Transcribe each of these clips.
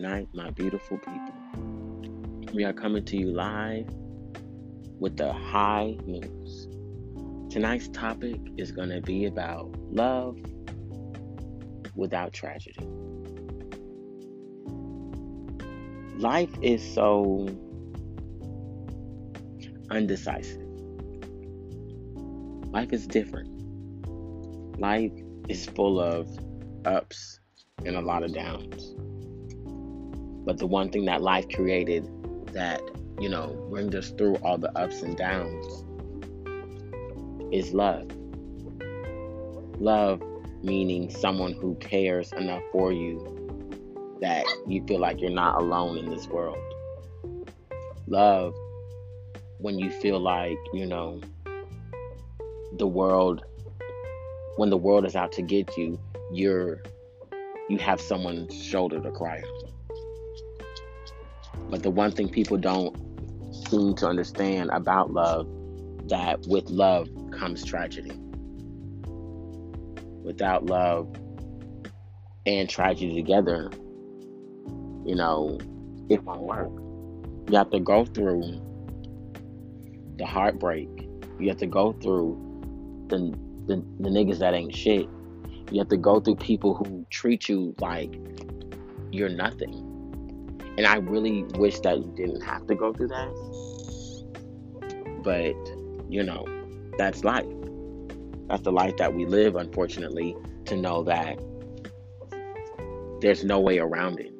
night, my beautiful people. We are coming to you live with the high news. Tonight's topic is going to be about love without tragedy. Life is so undecisive. Life is different. Life is full of ups and a lot of downs. But the one thing that life created that, you know, brings us through all the ups and downs is love. Love meaning someone who cares enough for you that you feel like you're not alone in this world. Love when you feel like, you know, the world when the world is out to get you, you're you have someone's shoulder to cry on. But the one thing people don't seem to understand about love that with love comes tragedy. Without love and tragedy together, you know, it won't work. You have to go through the heartbreak. You have to go through the the, the niggas that ain't shit. You have to go through people who treat you like you're nothing. And I really wish that you didn't have to go through that. But, you know, that's life. That's the life that we live, unfortunately, to know that there's no way around it.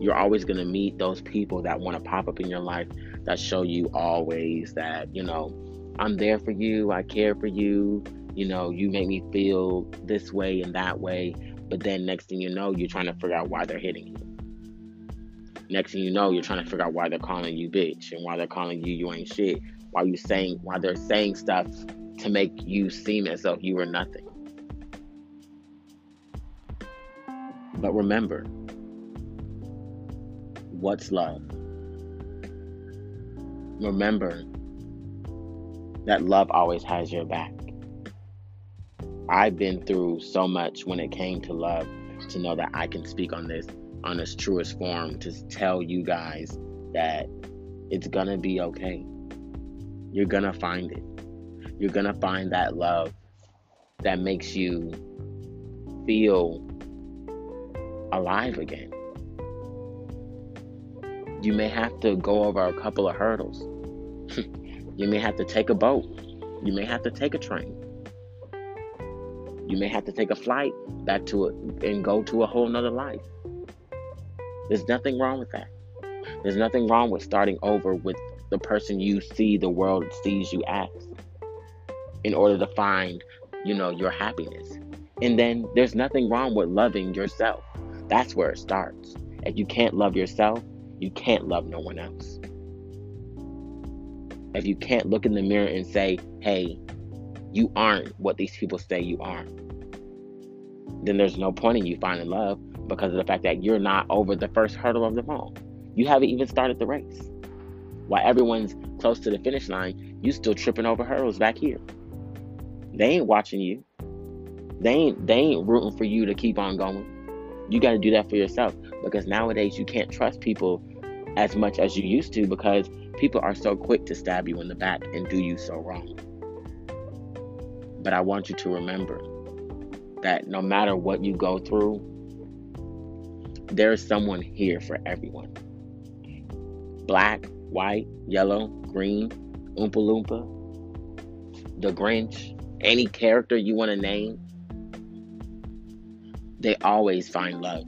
You're always going to meet those people that want to pop up in your life that show you always that, you know, I'm there for you, I care for you, you know, you make me feel this way and that way. But then next thing you know, you're trying to figure out why they're hitting you. Next thing you know, you're trying to figure out why they're calling you bitch and why they're calling you you ain't shit. Why you saying why they're saying stuff to make you seem as though you were nothing. But remember, what's love? Remember that love always has your back. I've been through so much when it came to love to know that I can speak on this on its truest form to tell you guys that it's gonna be okay. You're gonna find it. You're gonna find that love that makes you feel alive again. You may have to go over a couple of hurdles. you may have to take a boat. You may have to take a train. You may have to take a flight back to it and go to a whole nother life. There's nothing wrong with that. There's nothing wrong with starting over with the person you see the world sees you as in order to find, you know, your happiness. And then there's nothing wrong with loving yourself. That's where it starts. If you can't love yourself, you can't love no one else. If you can't look in the mirror and say, hey, you aren't what these people say you are, then there's no point in you finding love because of the fact that you're not over the first hurdle of them all. You haven't even started the race. While everyone's close to the finish line, you still tripping over hurdles back here. They ain't watching you. They ain't they ain't rooting for you to keep on going. You got to do that for yourself because nowadays you can't trust people as much as you used to because people are so quick to stab you in the back and do you so wrong. But I want you to remember that no matter what you go through, there is someone here for everyone. Black, white, yellow, green, Oompa Loompa, the Grinch, any character you want to name, they always find love.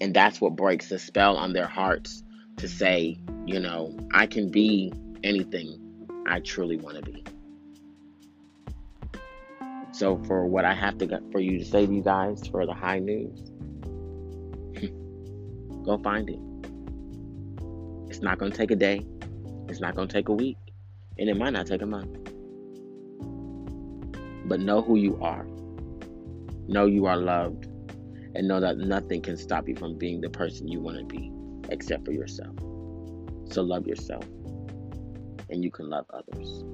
And that's what breaks the spell on their hearts to say, you know, I can be anything I truly want to be. So for what I have to for you to say to you guys for the high news, go find it. It's not going to take a day. It's not going to take a week. And it might not take a month. But know who you are. Know you are loved. And know that nothing can stop you from being the person you want to be except for yourself. So love yourself. And you can love others.